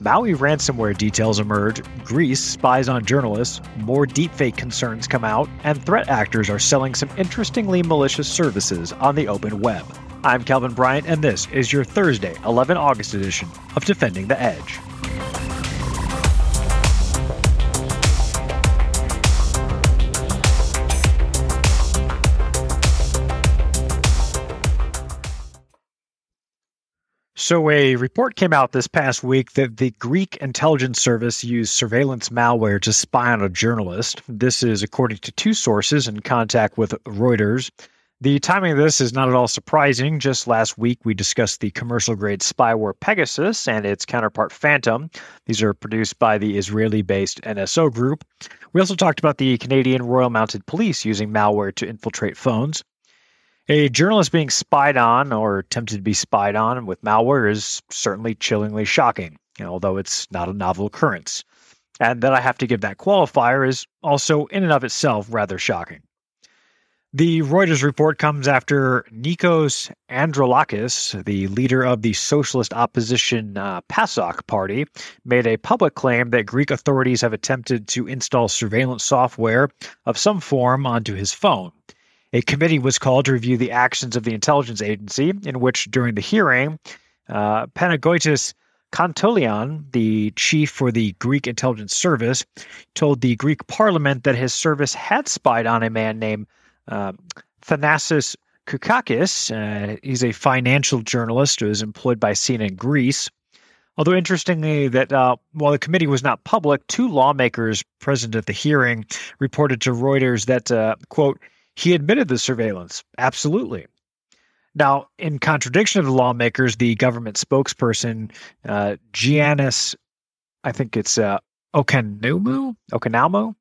Maui ransomware details emerge, Greece spies on journalists, more deepfake concerns come out, and threat actors are selling some interestingly malicious services on the open web. I'm Calvin Bryant, and this is your Thursday, 11 August edition of Defending the Edge. So, a report came out this past week that the Greek intelligence service used surveillance malware to spy on a journalist. This is according to two sources in contact with Reuters. The timing of this is not at all surprising. Just last week, we discussed the commercial grade spyware Pegasus and its counterpart Phantom. These are produced by the Israeli based NSO group. We also talked about the Canadian Royal Mounted Police using malware to infiltrate phones. A journalist being spied on or attempted to be spied on with malware is certainly chillingly shocking, although it's not a novel occurrence. And that I have to give that qualifier is also, in and of itself, rather shocking. The Reuters report comes after Nikos Androulakis, the leader of the socialist opposition uh, PASOK party, made a public claim that Greek authorities have attempted to install surveillance software of some form onto his phone. A committee was called to review the actions of the intelligence agency, in which, during the hearing, uh, Panagiotis Kontoleon, the chief for the Greek intelligence service, told the Greek parliament that his service had spied on a man named uh, Thanasis Koukakis. Uh, he's a financial journalist who is employed by CNN Greece. Although interestingly, that uh, while the committee was not public, two lawmakers present at the hearing reported to Reuters that, uh, quote, he admitted the surveillance. Absolutely. Now, in contradiction of the lawmakers, the government spokesperson, uh, Giannis, I think it's uh, Okanumu, Okanaumo,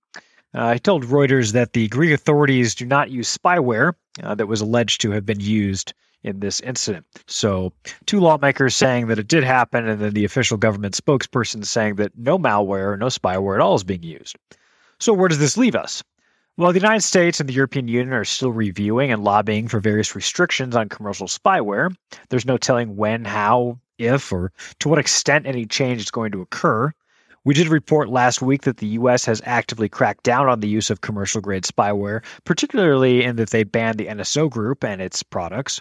uh, he told Reuters that the Greek authorities do not use spyware uh, that was alleged to have been used in this incident. So, two lawmakers saying that it did happen, and then the official government spokesperson saying that no malware, no spyware at all is being used. So, where does this leave us? While the United States and the European Union are still reviewing and lobbying for various restrictions on commercial spyware, there's no telling when, how, if, or to what extent any change is going to occur. We did report last week that the U.S. has actively cracked down on the use of commercial grade spyware, particularly in that they banned the NSO group and its products.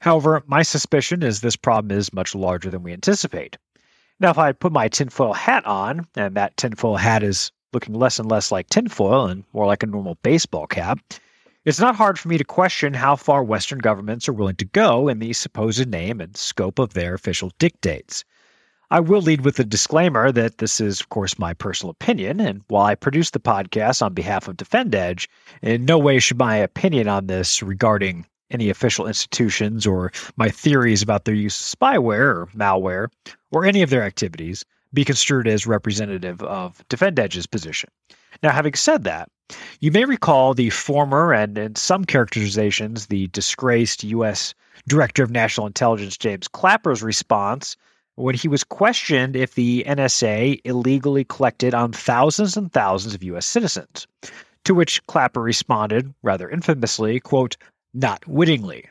However, my suspicion is this problem is much larger than we anticipate. Now, if I put my tinfoil hat on, and that tinfoil hat is looking less and less like tinfoil and more like a normal baseball cap, it's not hard for me to question how far Western governments are willing to go in the supposed name and scope of their official dictates. I will lead with a disclaimer that this is, of course, my personal opinion, and while I produce the podcast on behalf of Defend Edge, in no way should my opinion on this regarding any official institutions or my theories about their use of spyware or malware or any of their activities be construed as representative of Defend Edge's position. Now, having said that, you may recall the former and, in some characterizations, the disgraced U.S. Director of National Intelligence James Clapper's response when he was questioned if the NSA illegally collected on thousands and thousands of U.S. citizens. To which Clapper responded, rather infamously, quote, not wittingly.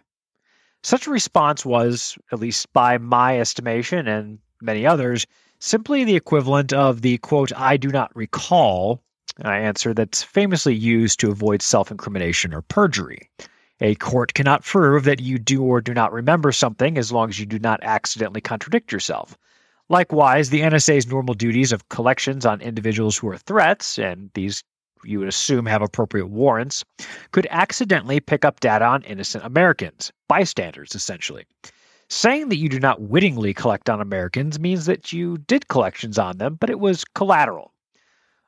Such a response was, at least by my estimation and many others, simply the equivalent of the quote, I do not recall answer that's famously used to avoid self incrimination or perjury. A court cannot prove that you do or do not remember something as long as you do not accidentally contradict yourself. Likewise, the NSA's normal duties of collections on individuals who are threats, and these you would assume have appropriate warrants, could accidentally pick up data on innocent Americans, bystanders essentially. Saying that you do not wittingly collect on Americans means that you did collections on them, but it was collateral.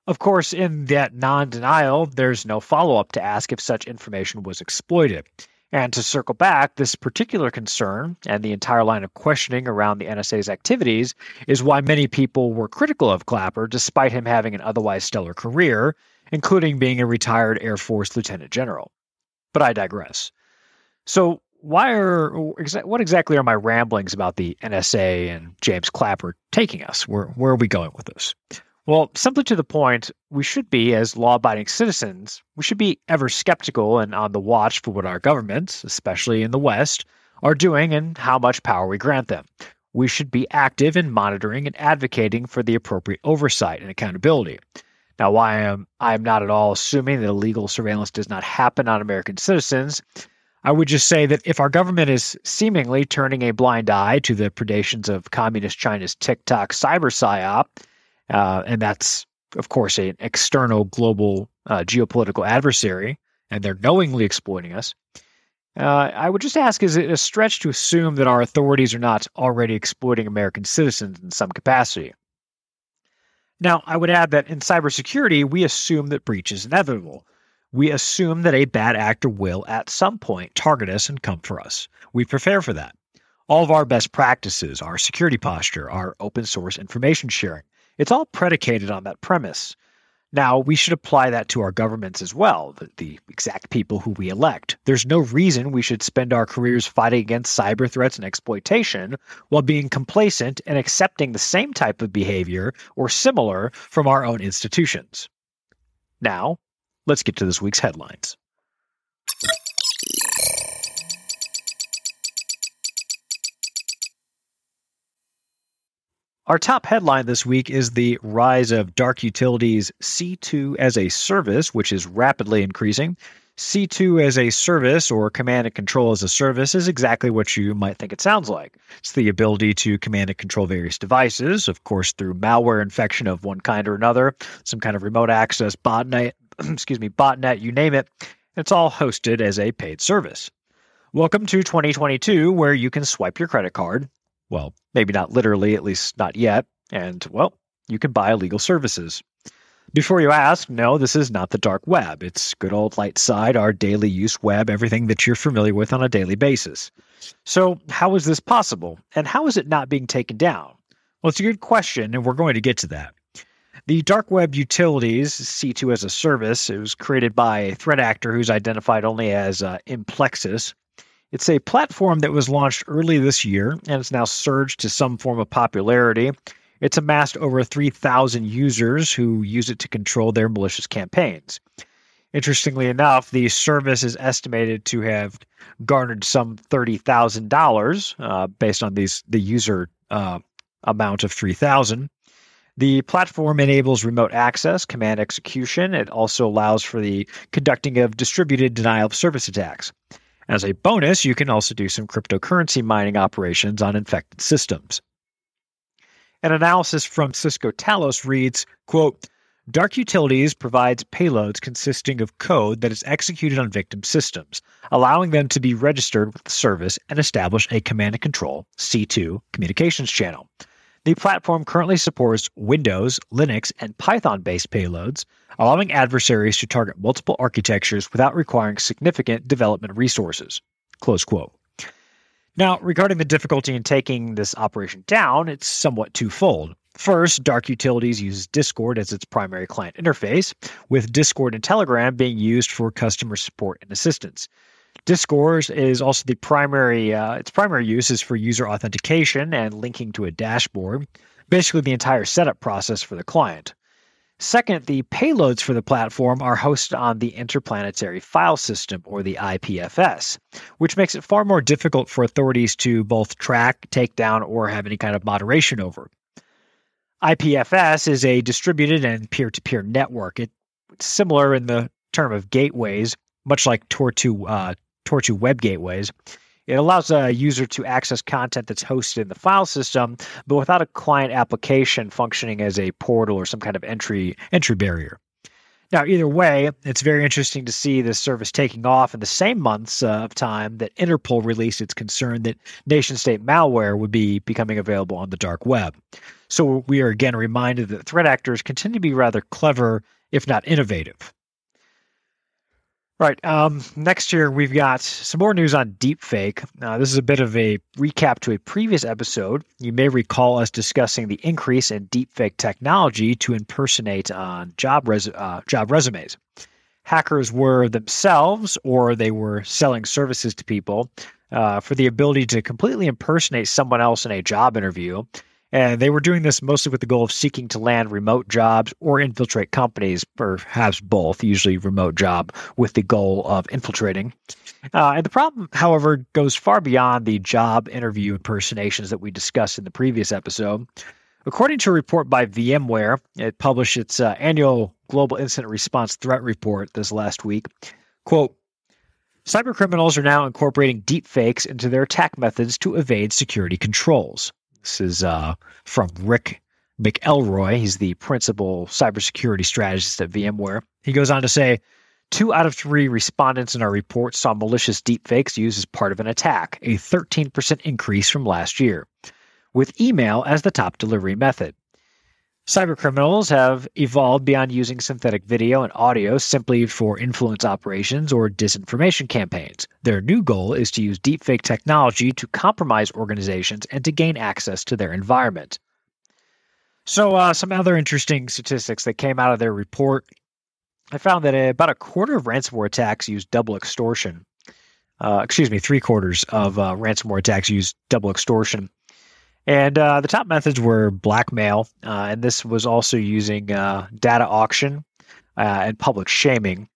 Of course, in that non denial, there's no follow up to ask if such information was exploited. And to circle back, this particular concern and the entire line of questioning around the NSA's activities is why many people were critical of Clapper despite him having an otherwise stellar career, including being a retired Air Force lieutenant general. But I digress. So, why are what exactly are my ramblings about the NSA and James Clapper taking us? Where where are we going with this? Well, simply to the point, we should be, as law abiding citizens, we should be ever skeptical and on the watch for what our governments, especially in the West, are doing and how much power we grant them. we should be active in monitoring and advocating for the appropriate oversight and accountability. Now, why am I am not at all assuming that illegal surveillance does not happen on American citizens. I would just say that if our government is seemingly turning a blind eye to the predations of communist China's TikTok cyber psyop, uh, and that's of course an external global uh, geopolitical adversary, and they're knowingly exploiting us. Uh, I would just ask is it a stretch to assume that our authorities are not already exploiting American citizens in some capacity? Now, I would add that in cybersecurity, we assume that breach is inevitable. We assume that a bad actor will, at some point, target us and come for us. We prepare for that. All of our best practices, our security posture, our open source information sharing, it's all predicated on that premise. Now, we should apply that to our governments as well, the, the, exact people who we elect. There's no reason we should spend our careers fighting against cyber threats and exploitation while being complacent and accepting the same type of behavior or similar from our own institutions. Now, let's get to this week's headlines. Our top headline this week is the rise of dark utilities C2 as a service, which is rapidly increasing. C2 as a service or command and control as a service is exactly what you might think it sounds like. It's the ability to command and control various devices, of course, through malware infection of one kind or another, some kind of remote access botnet, excuse me, botnet, you name it. It's all hosted as a paid service. Welcome to 2022, where you can swipe your credit card, well, maybe not literally, at least not yet. And, well, you can buy illegal services. Before you ask, no, this is not the dark web. It's good old light side, our daily use web, everything that you're familiar with on a daily basis. So, how is this possible? And how is it not being taken down? Well, it's a good question, and we're going to get to that. The dark web utilities, C2 as a service, it was created by a threat actor who's identified only as uh, Implexus. It's a platform that was launched early this year and it's now surged to some form of popularity. It's amassed over 3,000 users who use it to control their malicious campaigns. Interestingly enough, the service is estimated to have garnered some $30,000 uh, based on these the user uh, amount of 3,000. The platform enables remote access, command execution. It also allows for the conducting of distributed denial of service attacks. As a bonus, you can also do some cryptocurrency mining operations on infected systems. An analysis from Cisco Talos reads, quote, Dark Utilities provides payloads consisting of code that is executed on victim systems, allowing them to be registered with the service and establish a command and control C2 communications channel. The platform currently supports Windows, Linux, and Python based payloads, allowing adversaries to target multiple architectures without requiring significant development resources. Close quote. Now, regarding the difficulty in taking this operation down, it's somewhat twofold. First, Dark Utilities uses Discord as its primary client interface, with Discord and Telegram being used for customer support and assistance. Discord is also the primary, uh, its primary use is for user authentication and linking to a dashboard, basically the entire setup process for the client. Second, the payloads for the platform are hosted on the Interplanetary File System, or the IPFS, which makes it far more difficult for authorities to both track, take down, or have any kind of moderation over. IPFS is a distributed and peer to peer network. It's similar in the term of gateways, much like Tor2, uh, Tor2 web gateways. It allows a user to access content that's hosted in the file system, but without a client application functioning as a portal or some kind of entry entry barrier. Now, either way, it's very interesting to see this service taking off in the same months uh, of time that Interpol released its concern that nation state malware would be becoming available on the dark web. So we are again reminded that threat actors continue to be rather clever, if not innovative. Right. Um, next year, we've got some more news on deepfake. Uh, this is a bit of a recap to a previous episode. You may recall us discussing the increase in deepfake technology to impersonate on job res- uh, job resumes. Hackers were themselves, or they were selling services to people uh, for the ability to completely impersonate someone else in a job interview And they were doing this mostly with the goal of seeking to land remote jobs or infiltrate companies, perhaps both, usually remote job, with the goal of infiltrating. Uh, and the problem, however, goes far beyond the job interview impersonations that we discussed in the previous episode. According to a report by VMware, it published its uh, annual Global Incident Response Threat Report this last week. Quote, Cybercriminals are now incorporating deepfakes into their attack methods to evade security controls. This is uh, from Rick McElroy. He's the principal cybersecurity strategist at VMware. He goes on to say, Two out of three respondents in our report saw malicious deepfakes used as part of an attack, a 13% increase from last year, with email as the top delivery method. Cybercriminals have evolved beyond using synthetic video and audio simply for influence operations or disinformation campaigns. Their new goal is to use deepfake technology to compromise organizations and to gain access to their environment. So, uh, some other interesting statistics that came out of their report. I found that about a quarter of ransomware attacks use double extortion. Uh, excuse me, three quarters of uh, ransomware attacks use double extortion. And uh, the top methods were blackmail, uh, and this was also using uh, data auction uh, and public shaming.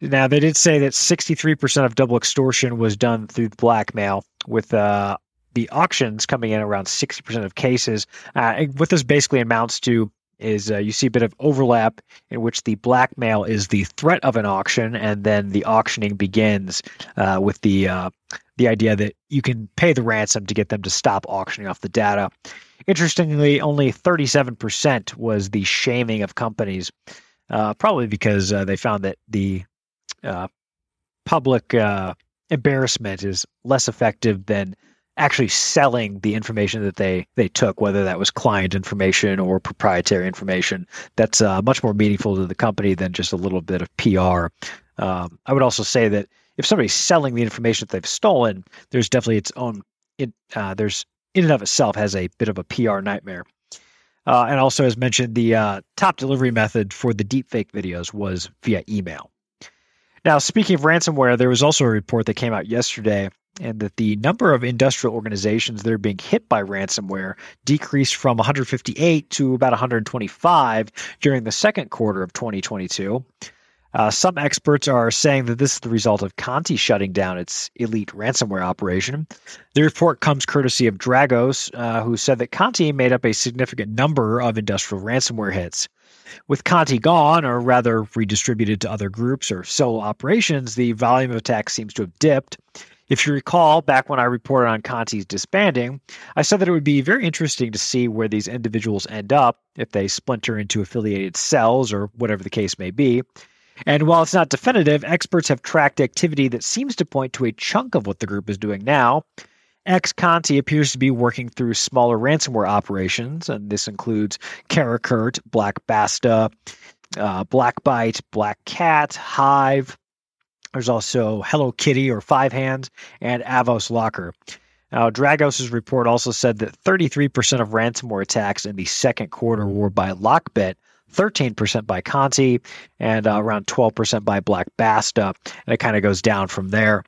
Now, they did say that 63% of double extortion was done through blackmail, with uh, the auctions coming in around 60% of cases. Uh, what this basically amounts to is uh, you see a bit of overlap in which the blackmail is the threat of an auction, and then the auctioning begins uh, with the uh, the idea that you can pay the ransom to get them to stop auctioning off the data. Interestingly, only 37% was the shaming of companies, uh, probably because uh, they found that the uh, public embarrassment is less effective than actually selling the information that they they took, whether that was client information or proprietary information. That's uh, much more meaningful to the company than just a little bit of PR. Um, I would also say that if somebody's selling the information that they've stolen, there's definitely its own. It uh, there's in and of itself has a bit of a PR nightmare. Uh, and also, as mentioned, the uh, top delivery method for the deepfake videos was via email. Now, speaking of ransomware, there was also a report that came out yesterday and that the number of industrial organizations that are being hit by ransomware decreased from 158 to about 125 during the second quarter of 2022. Uh, some experts are saying that this is the result of Conti shutting down its elite ransomware operation. The report comes courtesy of Dragos, uh, who said that Conti made up a significant number of industrial ransomware hits. With Conti gone, or rather redistributed to other groups or solo operations, the volume of attacks seems to have dipped. If you recall, back when I reported on Conti's disbanding, I said that it would be very interesting to see where these individuals end up if they splinter into affiliated cells or whatever the case may be. And while it's not definitive, experts have tracked activity that seems to point to a chunk of what the group is doing now. Ex Conti appears to be working through smaller ransomware operations, and this includes Karakurt, Black Basta, uh, Blackbyte, Black Cat, Hive. There's also Hello Kitty or Five Hands and Avos Locker. Now, Dragos' report also said that 33% of ransomware attacks in the second quarter were by Lockbit, 13% by Conti, and uh, around 12% by Black Basta. And it kind of goes down from there.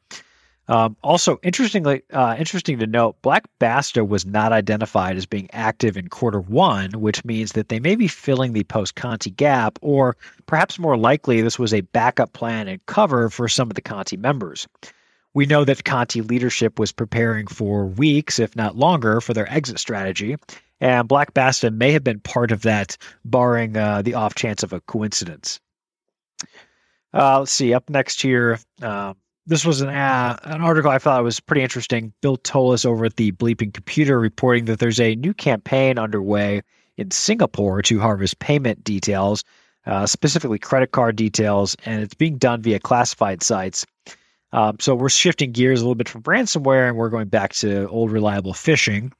Um, also, interestingly, uh, interesting to note, Black Basta was not identified as being active in quarter one, which means that they may be filling the post Conti gap, or perhaps more likely, this was a backup plan and cover for some of the Conti members. We know that Conti leadership was preparing for weeks, if not longer, for their exit strategy, and Black Basta may have been part of that, barring uh, the off chance of a coincidence. Uh, let's see. Up next here, uh, this was an uh, an article I thought was pretty interesting. Bill Toulas over at the Bleeping Computer reporting that there's a new campaign underway in Singapore to harvest payment details, uh, specifically credit card details, and it's being done via classified sites. Um, so we're shifting gears a little bit from ransomware and we're going back to old reliable phishing.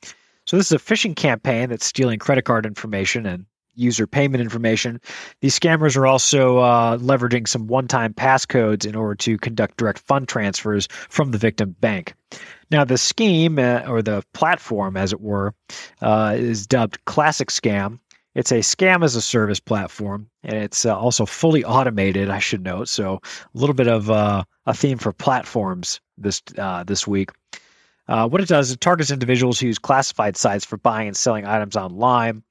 So this is a phishing campaign that's stealing credit card information and user payment information. These scammers are also uh, leveraging some one-time passcodes in order to conduct direct fund transfers from the victim bank. Now, the scheme uh, or the platform, as it were, uh, is dubbed Classic Scam. It's a scam as a service platform, and it's uh, also fully automated. I should note, so a little bit of uh, a theme for platforms this uh, this week. Uh, what it does, it targets individuals who use classified sites for buying and selling items online.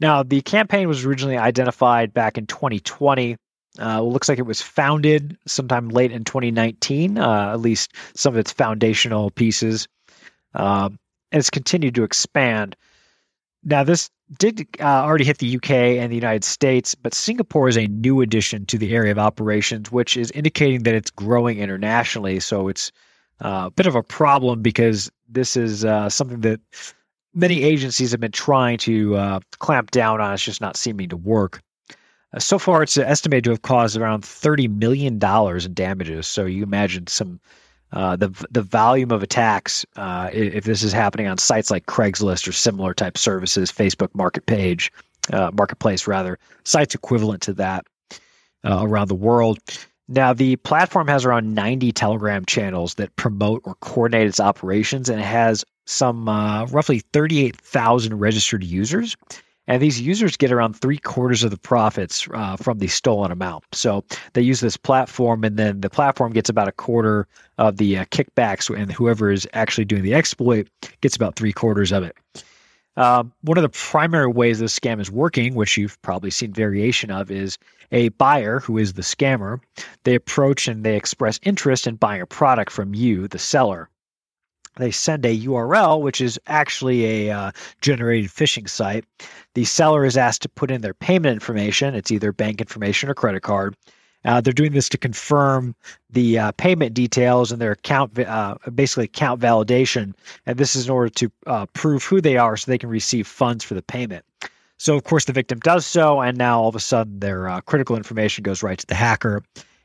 Now, the campaign was originally identified back in 2020. Uh, looks like it was founded sometime late in 2019, uh, at least some of its foundational pieces. Um, and it's continued to expand. Now, this did uh, already hit the UK and the United States, but Singapore is a new addition to the area of operations, which is indicating that it's growing internationally. So it's uh, a bit of a problem because this is uh, something that many agencies have been trying to uh, clamp down on. It's just not seeming to work. Uh, so far, it's estimated to have caused around $30 million in damages. So you imagine some uh, the the volume of attacks uh, if this is happening on sites like Craigslist or similar type services, Facebook Market Page, uh, Marketplace rather, sites equivalent to that uh, around the world. Now the platform has around 90 Telegram channels that promote or coordinate its operations, and it has some uh, roughly 38,000 registered users. And these users get around three quarters of the profits uh, from the stolen amount. So they use this platform, and then the platform gets about a quarter of the uh, kickbacks, and whoever is actually doing the exploit gets about three quarters of it. Um, one of the primary ways this scam is working, which you've probably seen variation of, is a buyer who is the scammer. They approach and they express interest in buying a product from you, the seller they send a URL, which is actually a uh, generated phishing site. The seller is asked to put in their payment information. It's either bank information or credit card. Uh, they're doing this to confirm the uh, payment details and their account, uh, basically account validation. And this is in order to uh, prove who they are so they can receive funds for the payment. So, of course, the victim does so. And now all of a sudden, their uh, critical information goes right to the hacker.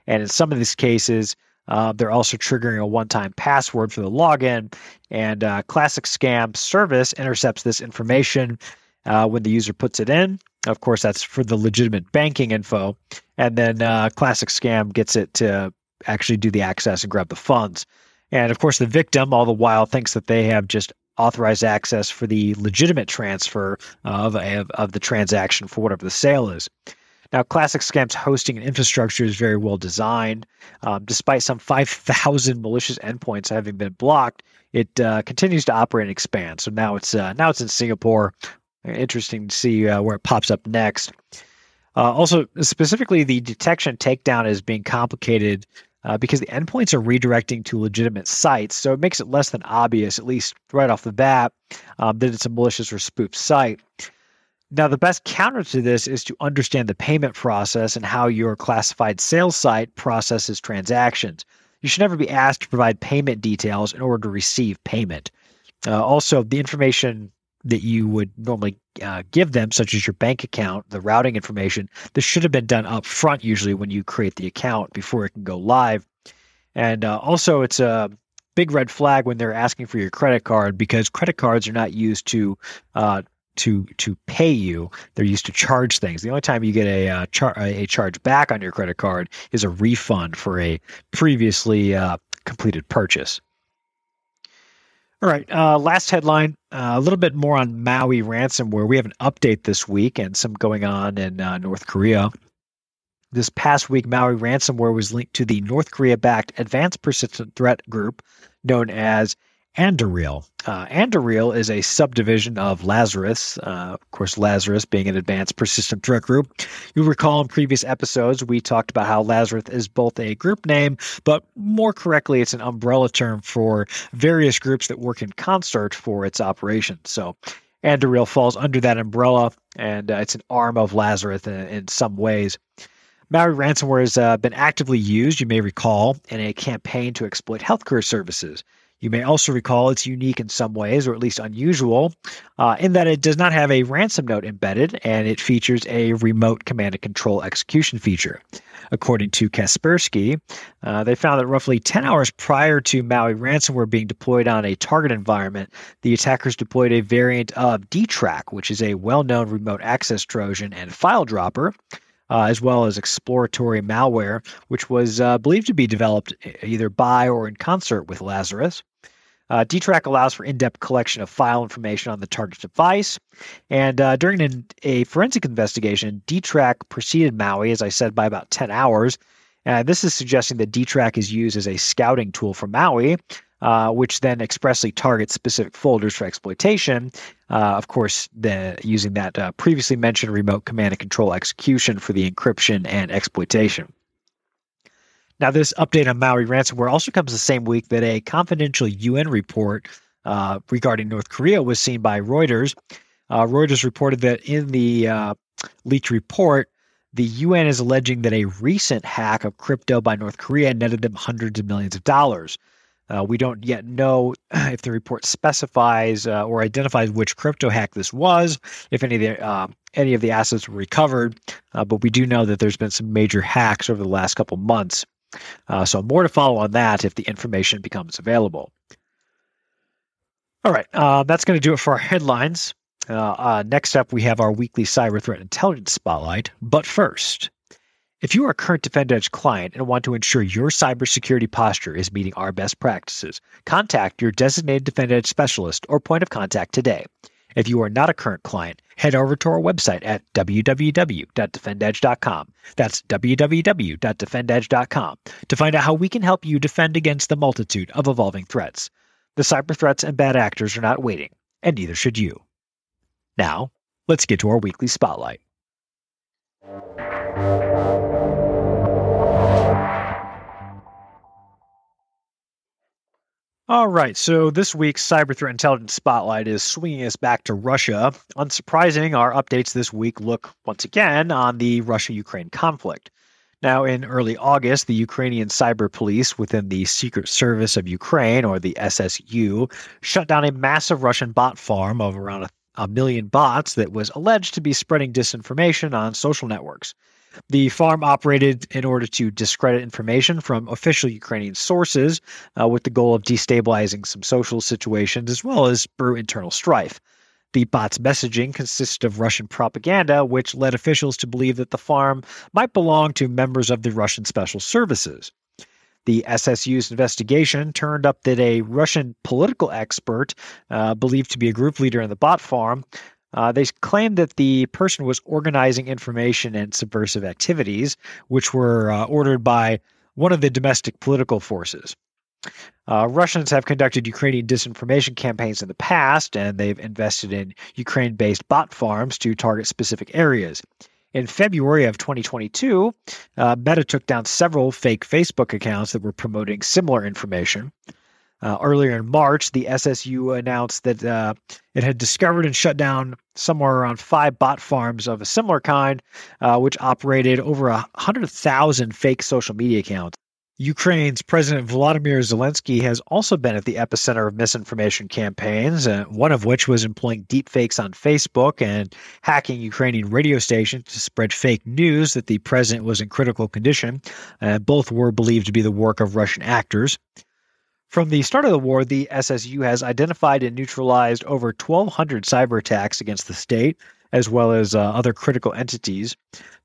And in some of these cases, uh, they're also triggering a one time password for the login. And uh, Classic Scam service intercepts this information uh, when the user puts it in. Of course, that's for the legitimate banking info. And then uh, Classic Scam gets it to actually do the access and grab the funds. And of course, the victim, all the while, thinks that they have just authorized access for the legitimate transfer of, of, of the transaction for whatever the sale is. Now, Classic Scam's hosting and infrastructure is very well designed. Um, despite some 5,000 malicious endpoints having been blocked, it uh, continues to operate and expand. So now it's uh, now it's in Singapore. Interesting to see uh, where it pops up next. Uh, also, specifically, the detection takedown is being complicated uh, because the endpoints are redirecting to legitimate sites. So it makes it less than obvious, at least right off the bat, um, that it's a malicious or spoofed site. Now, the best counter to this is to understand the payment process and how your classified sales site processes transactions. You should never be asked to provide payment details in order to receive payment. Uh, also, the information that you would normally uh, give them, such as your bank account, the routing information, this should have been done up front, usually when you create the account before it can go live. And uh, also, it's a big red flag when they're asking for your credit card because credit cards are not used to uh, to to pay you. They're used to charge things. The only time you get a uh, char- a charge back on your credit card is a refund for a previously uh, completed purchase. All right, uh, last headline. Uh, a little bit more on Maui ransomware. We have an update this week and some going on in uh, North Korea. This past week, Maui ransomware was linked to the North Korea backed Advanced Persistent Threat Group known as Andariel. Uh, Andariel is a subdivision of Lazarus, uh, of course, Lazarus being an advanced persistent threat group. You'll recall in previous episodes, we talked about how Lazarus is both a group name, but more correctly, it's an umbrella term for various groups that work in concert for its operations. So, Andariel falls under that umbrella, and uh, it's an arm of Lazarus in, in some ways. Maui ransomware has uh, been actively used, you may recall, in a campaign to exploit healthcare services. You may also recall it's unique in some ways, or at least unusual, uh, in that it does not have a ransom note embedded and it features a remote command and control execution feature. According to Kaspersky, uh, they found that roughly 10 hours prior to Maui ransomware being deployed on a target environment, the attackers deployed a variant of DTrack, which is a well known remote access Trojan and file dropper uh, as well as exploratory malware, which was uh, believed to be developed either by or in concert with Lazarus. Uh, DTrack allows for in-depth collection of file information on the target device, and uh, during an, a forensic investigation, DTrack preceded Maui, as I said, by about 10 hours. Uh, this is suggesting that DTrack is used as a scouting tool for Maui, uh, which then expressly targets specific folders for exploitation. Uh, of course, the, using that uh, previously mentioned remote command and control execution for the encryption and exploitation. Now, this update on Maui ransomware also comes the same week that a confidential UN report uh, regarding North Korea was seen by Reuters. Uh, Reuters reported that in the leaked report, the UN is alleging that a recent hack of crypto by North Korea netted them hundreds of millions of dollars. Uh, we don't yet know if the report specifies uh, or identifies which crypto hack this was, if any of the uh, any of the assets were recovered, uh, but we do know that there's been some major hacks over the last couple months. Uh, so more to follow on that if the information becomes available. All right, uh, that's going to do it for our headlines. next up, we have our weekly cyber threat intelligence spotlight. But first, if you are a current DefendEdge client and want to ensure your cybersecurity posture is meeting our best practices, contact your designated DefendEdge specialist or point of contact today. If you are not a current client, head over to our website at www.defendedge.com. That's www.defendedge.com to find out how we can help you defend against the multitude of evolving threats. The cyber threats and bad actors are not waiting, and neither should you. Now, let's get to our weekly spotlight. All right, so this week's Cyber Threat Intelligence Spotlight is swinging us back to Russia. Unsurprising, our updates this week look once again on the Russia Ukraine conflict. Now, in early August, the Ukrainian cyber police within the Secret Service of Ukraine, or the SSU, shut down a massive Russian bot farm of around a, a million bots that was alleged to be spreading disinformation on social networks. The farm operated in order to discredit information from official Ukrainian sources uh, with the goal of destabilizing some social situations as well as brew internal strife. The bot's messaging consisted of Russian propaganda, which led officials to believe that the farm might belong to members of the Russian special services. The SSU's investigation turned up that a Russian political expert, uh, believed to be a group leader in the bot farm, uh, they claimed that the person was organizing information and subversive activities, which were uh, ordered by one of the domestic political forces. Uh, Russians have conducted Ukrainian disinformation campaigns in the past, and they've invested in Ukraine based bot farms to target specific areas. In February of 2022, uh, Meta took down several fake Facebook accounts that were promoting similar information. Uh, earlier in March, the SSU announced that uh, it had discovered and shut down somewhere around five bot farms of a similar kind, uh, which operated over a 100,000 fake social media accounts. Ukraine's President Volodymyr Zelensky has also been at the epicenter of misinformation campaigns, uh, one of which was employing deepfakes on Facebook and hacking Ukrainian radio stations to spread fake news that the president was in critical condition. Uh, both were believed to be the work of Russian actors. From the start of the war, the SSU has identified and neutralized over 1,200 cyber attacks against the state, as well as uh, other critical entities.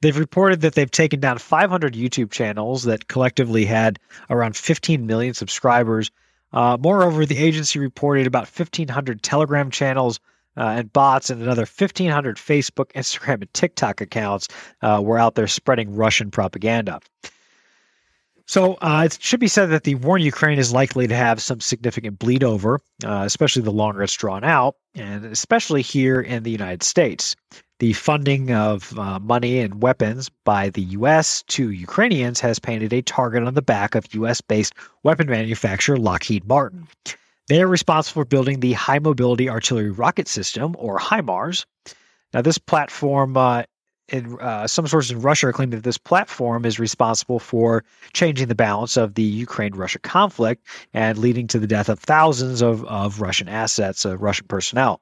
They've reported that they've taken down 500 YouTube channels that collectively had around 15 million subscribers. Uh, moreover, the agency reported about 1,500 Telegram channels uh, and bots and another 1,500 Facebook, Instagram, and TikTok accounts uh, were out there spreading Russian propaganda. So uh, it should be said that the war in Ukraine is likely to have some significant bleed over, uh, especially the longer it's drawn out, and especially here in the United States. The funding of uh, money and weapons by the U.S. to Ukrainians has painted a target on the back of U.S. based weapon manufacturer Lockheed Martin. They are responsible for building the High Mobility Artillery Rocket System, or HIMARS. Now, this platform uh, in, uh, some sources in Russia are claiming that this platform is responsible for changing the balance of the Ukraine-Russia conflict and leading to the death of thousands of, of Russian assets, uh, Russian personnel.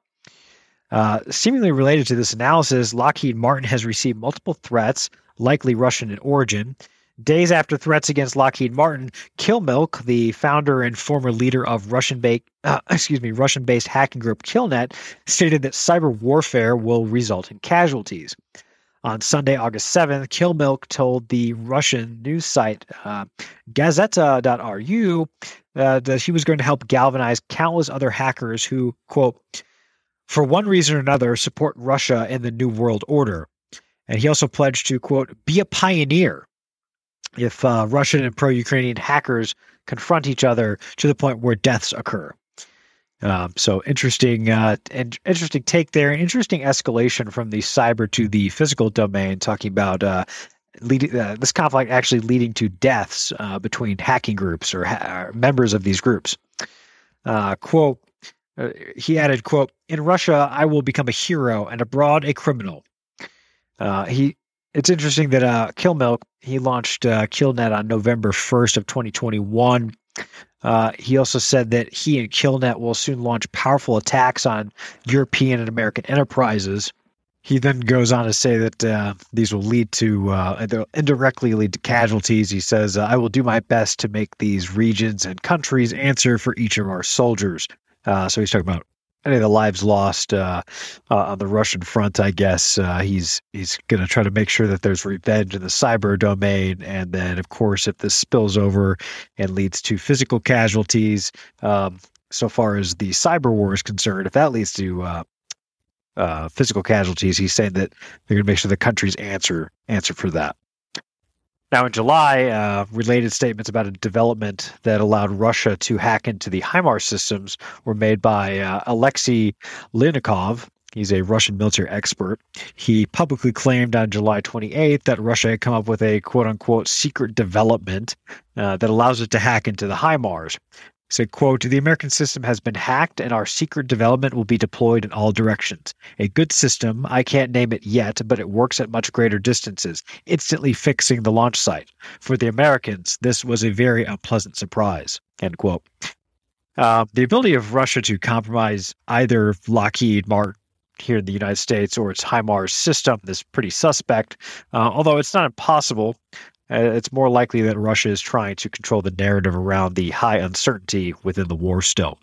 Uh, seemingly related to this analysis, Lockheed Martin has received multiple threats, likely Russian in origin. Days after threats against Lockheed Martin, Killmilk, the founder and former leader of Russian-based, uh, excuse me, Russian-based hacking group Killnet, stated that cyber warfare will result in casualties. On Sunday, August 7th, Killmilk told the Russian news site uh, Gazeta.ru uh, that he was going to help galvanize countless other hackers who, quote, for one reason or another, support Russia and the New World Order. And he also pledged to, quote, be a pioneer. If uh, Russian and pro Ukrainian hackers confront each other to the point where deaths occur. Um, so interesting, uh, and interesting take there. Interesting escalation from the cyber to the physical domain. Talking about uh, leading uh, this conflict actually leading to deaths uh, between hacking groups or, ha- or, members of these groups. Uh, quote: uh, He added, "quote In Russia, I will become a hero and abroad a criminal." he. It's interesting that uh, Killmilk he launched Killnet on November first of 2021. Uh, he also said that he and Killnet will soon launch powerful attacks on European and American enterprises. He then goes on to say that uh, these will lead to, uh, they'll indirectly lead to casualties. He says, I will do my best to make these regions and countries answer for each of our soldiers. Uh, so he's talking about any of the lives lost uh, uh, on the Russian front, I guess uh, he's he's going to try to make sure that there's revenge in the cyber domain, and then of course, if this spills over and leads to physical casualties, um, so far as the cyber war is concerned, if that leads to uh, uh, physical casualties, he's saying that they're going to make sure the countries answer answer for that. Now, in July, uh, related statements about a development that allowed Russia to hack into the HIMARS systems were made by uh, Alexei Leonkov. He's a Russian military expert. He publicly claimed on July 28th that Russia had come up with a quote unquote secret development uh, that allows it to hack into the HIMARS said, quote, the American system has been hacked and our secret development will be deployed in all directions. A good system, I can't name it yet, but it works at much greater distances, instantly fixing the launch site. For the Americans, this was a very unpleasant surprise, end quote. Uh, the ability of Russia to compromise either Lockheed Martin here in the United States or its HIMARS system is pretty suspect, uh, although it's not impossible. Uh, it's more likely that Russia is trying to control the narrative around the high uncertainty within the war still,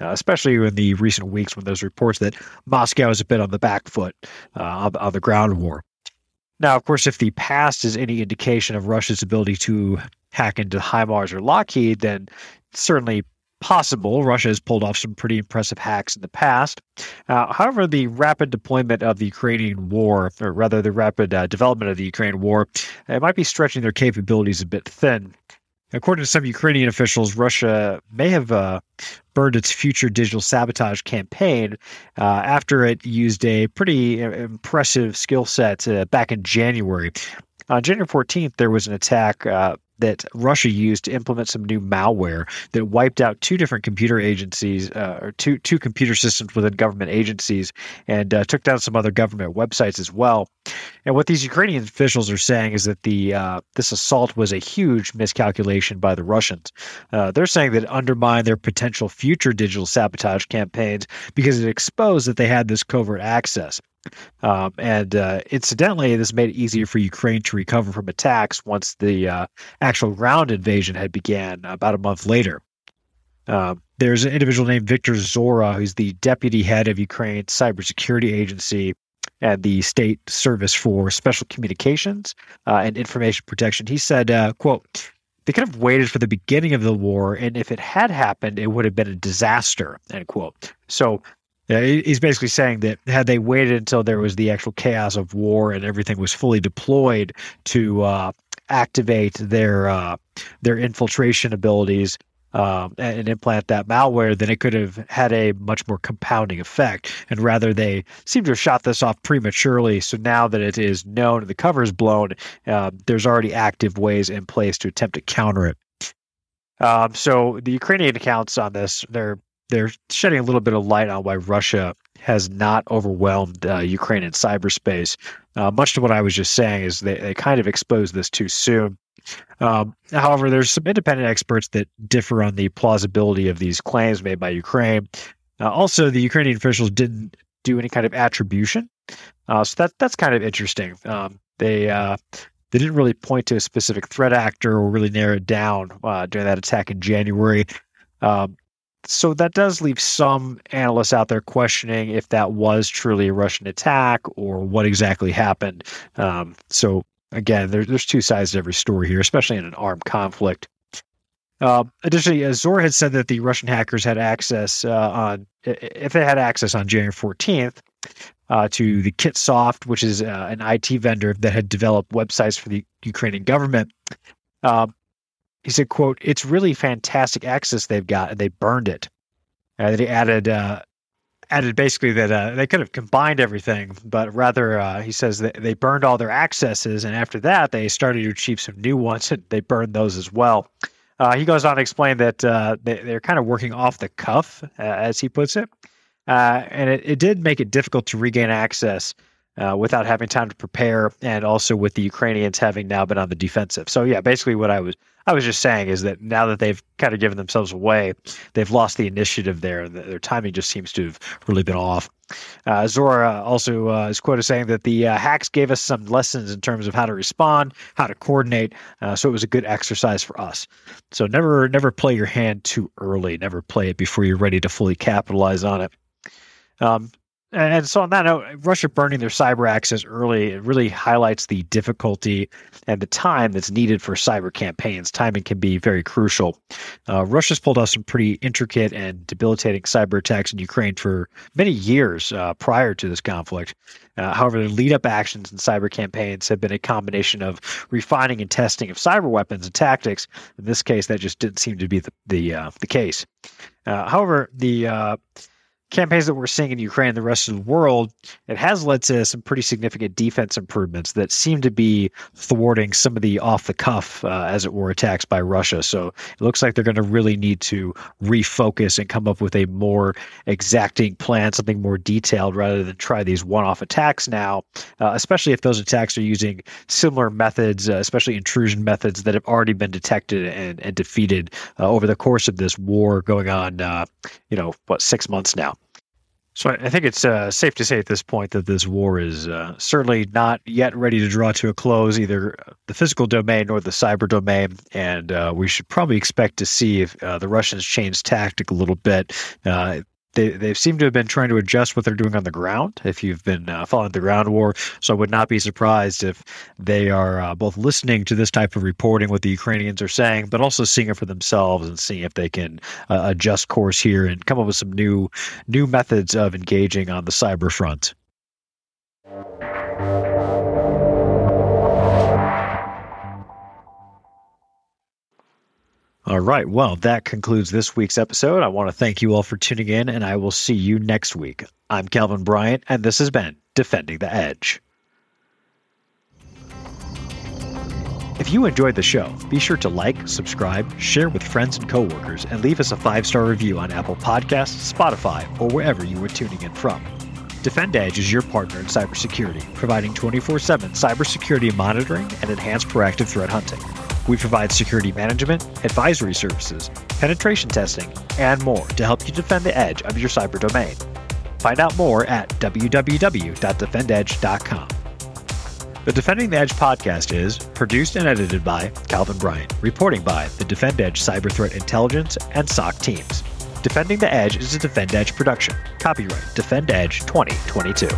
uh, especially in the recent weeks when there's reports that Moscow is a bit on the back foot uh, on, on the ground war. Now, of course, if the past is any indication of Russia's ability to hack into HIMARS or Lockheed, then certainly possible. Russia has pulled off some pretty impressive hacks in the past. Uh, however, the rapid deployment of the Ukrainian war, or rather the rapid uh, development of the Ukraine war, it might be stretching their capabilities a bit thin. According to some Ukrainian officials, Russia may have uh, burned its future digital sabotage campaign uh, after it used a pretty uh, impressive skill set uh, back in January. On January 14th, there was an attack uh, that Russia used to implement some new malware that wiped out two different computer agencies uh, or two two computer systems within government agencies and uh, took down some other government websites as well. And what these Ukrainian officials are saying is that the uh, this assault was a huge miscalculation by the Russians. Uh, they're saying that it undermined their potential future digital sabotage campaigns because it exposed that they had this covert access. Um, and uh, incidentally, this made it easier for Ukraine to recover from attacks once the uh, actual ground invasion had began about a month later. Uh, there's an individual named Victor Zhora, who's the deputy head of Ukraine's cybersecurity agency and the State Service for Special Communications uh, and Information Protection. He said, uh, "quote." They could have waited for the beginning of the war, and if it had happened, it would have been a disaster. End quote. So yeah, he's basically saying that had they waited until there was the actual chaos of war and everything was fully deployed to uh, activate their uh, their infiltration abilities um, and implant that malware, then it could have had a much more compounding effect. And rather, they seem to have shot this off prematurely. So now that it is known and the cover is blown, uh, there's already active ways in place to attempt to counter it. Um, so the Ukrainian accounts on this, they're they're shedding a little bit of light on why Russia has not overwhelmed uh, Ukraine in cyberspace. Uh, much to what I was just saying is they, they kind of exposed this too soon. Um, however, there's some independent experts that differ on the plausibility of these claims made by Ukraine. Uh, also, the Ukrainian officials didn't do any kind of attribution, uh, so that that's kind of interesting. Um, they uh, they didn't really point to a specific threat actor or really narrow it down uh, during that attack in January. Um, so that does leave some analysts out there questioning if that was truly a Russian attack or what exactly happened. Um, so again, there, there's two sides to every story here, especially in an armed conflict. Uh, additionally, Zhora had said that the Russian hackers had access uh, on, if they had access on January 14th, uh, to the Kitsoft, which is uh, an IT vendor that had developed websites for the Ukrainian government. He said, "quote It's really fantastic access they've got, and they burned it." And he added uh, added basically that uh, they could have combined everything, but rather uh, he says that they burned all their accesses, and after that they started to achieve some new ones, and they burned those as well. Uh, he goes on to explain that uh, they, are kind of working off the cuff, uh, as he puts it, uh, and it, it, did make it difficult to regain access uh, without having time to prepare, and also with the Ukrainians having now been on the defensive. So yeah, basically what I was I was just saying is that now that they've kind of given themselves away, they've lost the initiative there. And their timing just seems to have really been off. Uh, Zhora also uh, is quoted saying that the uh, hacks gave us some lessons in terms of how to respond, how to coordinate. Uh, so it was a good exercise for us. So never, never play your hand too early. Never play it before you're ready to fully capitalize on it. Um, and so on that note, Russia burning their cyber access early it really highlights the difficulty and the time that's needed for cyber campaigns. Timing can be very crucial. Uh, Russia's pulled off some pretty intricate and debilitating cyber attacks in Ukraine for many years uh, prior to this conflict. Uh, however, the lead up actions and cyber campaigns have been a combination of refining and testing of cyber weapons and tactics. In this case, that just didn't seem to be the the, uh, the case. Uh, however, the uh, campaigns that we're seeing in Ukraine and the rest of the world, it has led to some pretty significant defense improvements that seem to be thwarting some of the off the cuff, uh, as it were, attacks by Russia. So it looks like they're going to really need to refocus and come up with a more exacting plan, something more detailed, rather than try these one off attacks now, uh, especially if those attacks are using similar methods, uh, especially intrusion methods that have already been detected and, and defeated uh, over the course of this war going on, uh, you know, what, six months now. So I think it's uh, safe to say at this point that this war is uh, certainly not yet ready to draw to a close, either the physical domain or the cyber domain. And uh, we should probably expect to see if uh, the Russians change tactic a little bit. They they seem to have been trying to adjust what they're doing on the ground. If you've been uh, following the ground war, so I would not be surprised if they are uh, both listening to this type of reporting, what the Ukrainians are saying, but also seeing it for themselves and seeing if they can uh, adjust course here and come up with some new new methods of engaging on the cyber front. All right. Well, that concludes this week's episode. I want to thank you all for tuning in, and I will see you next week. I'm Calvin Bryant, and this has been Defending the Edge. If you enjoyed the show, be sure to like, subscribe, share with friends and coworkers, and leave us a five star review on Apple Podcasts, Spotify, or wherever you are tuning in from. Defend Edge is your partner in cybersecurity, providing 24 7 cybersecurity monitoring and enhanced proactive threat hunting. We provide security management, advisory services, penetration testing, and more to help you defend the edge of your cyber domain. Find out more at www.defendedge.com. The Defending the Edge podcast is produced and edited by Calvin Bryant, reporting by the Defend Edge Cyber Threat Intelligence and SOC teams. Defending the Edge is a Defend Edge production. Copyright Defend Edge 2022.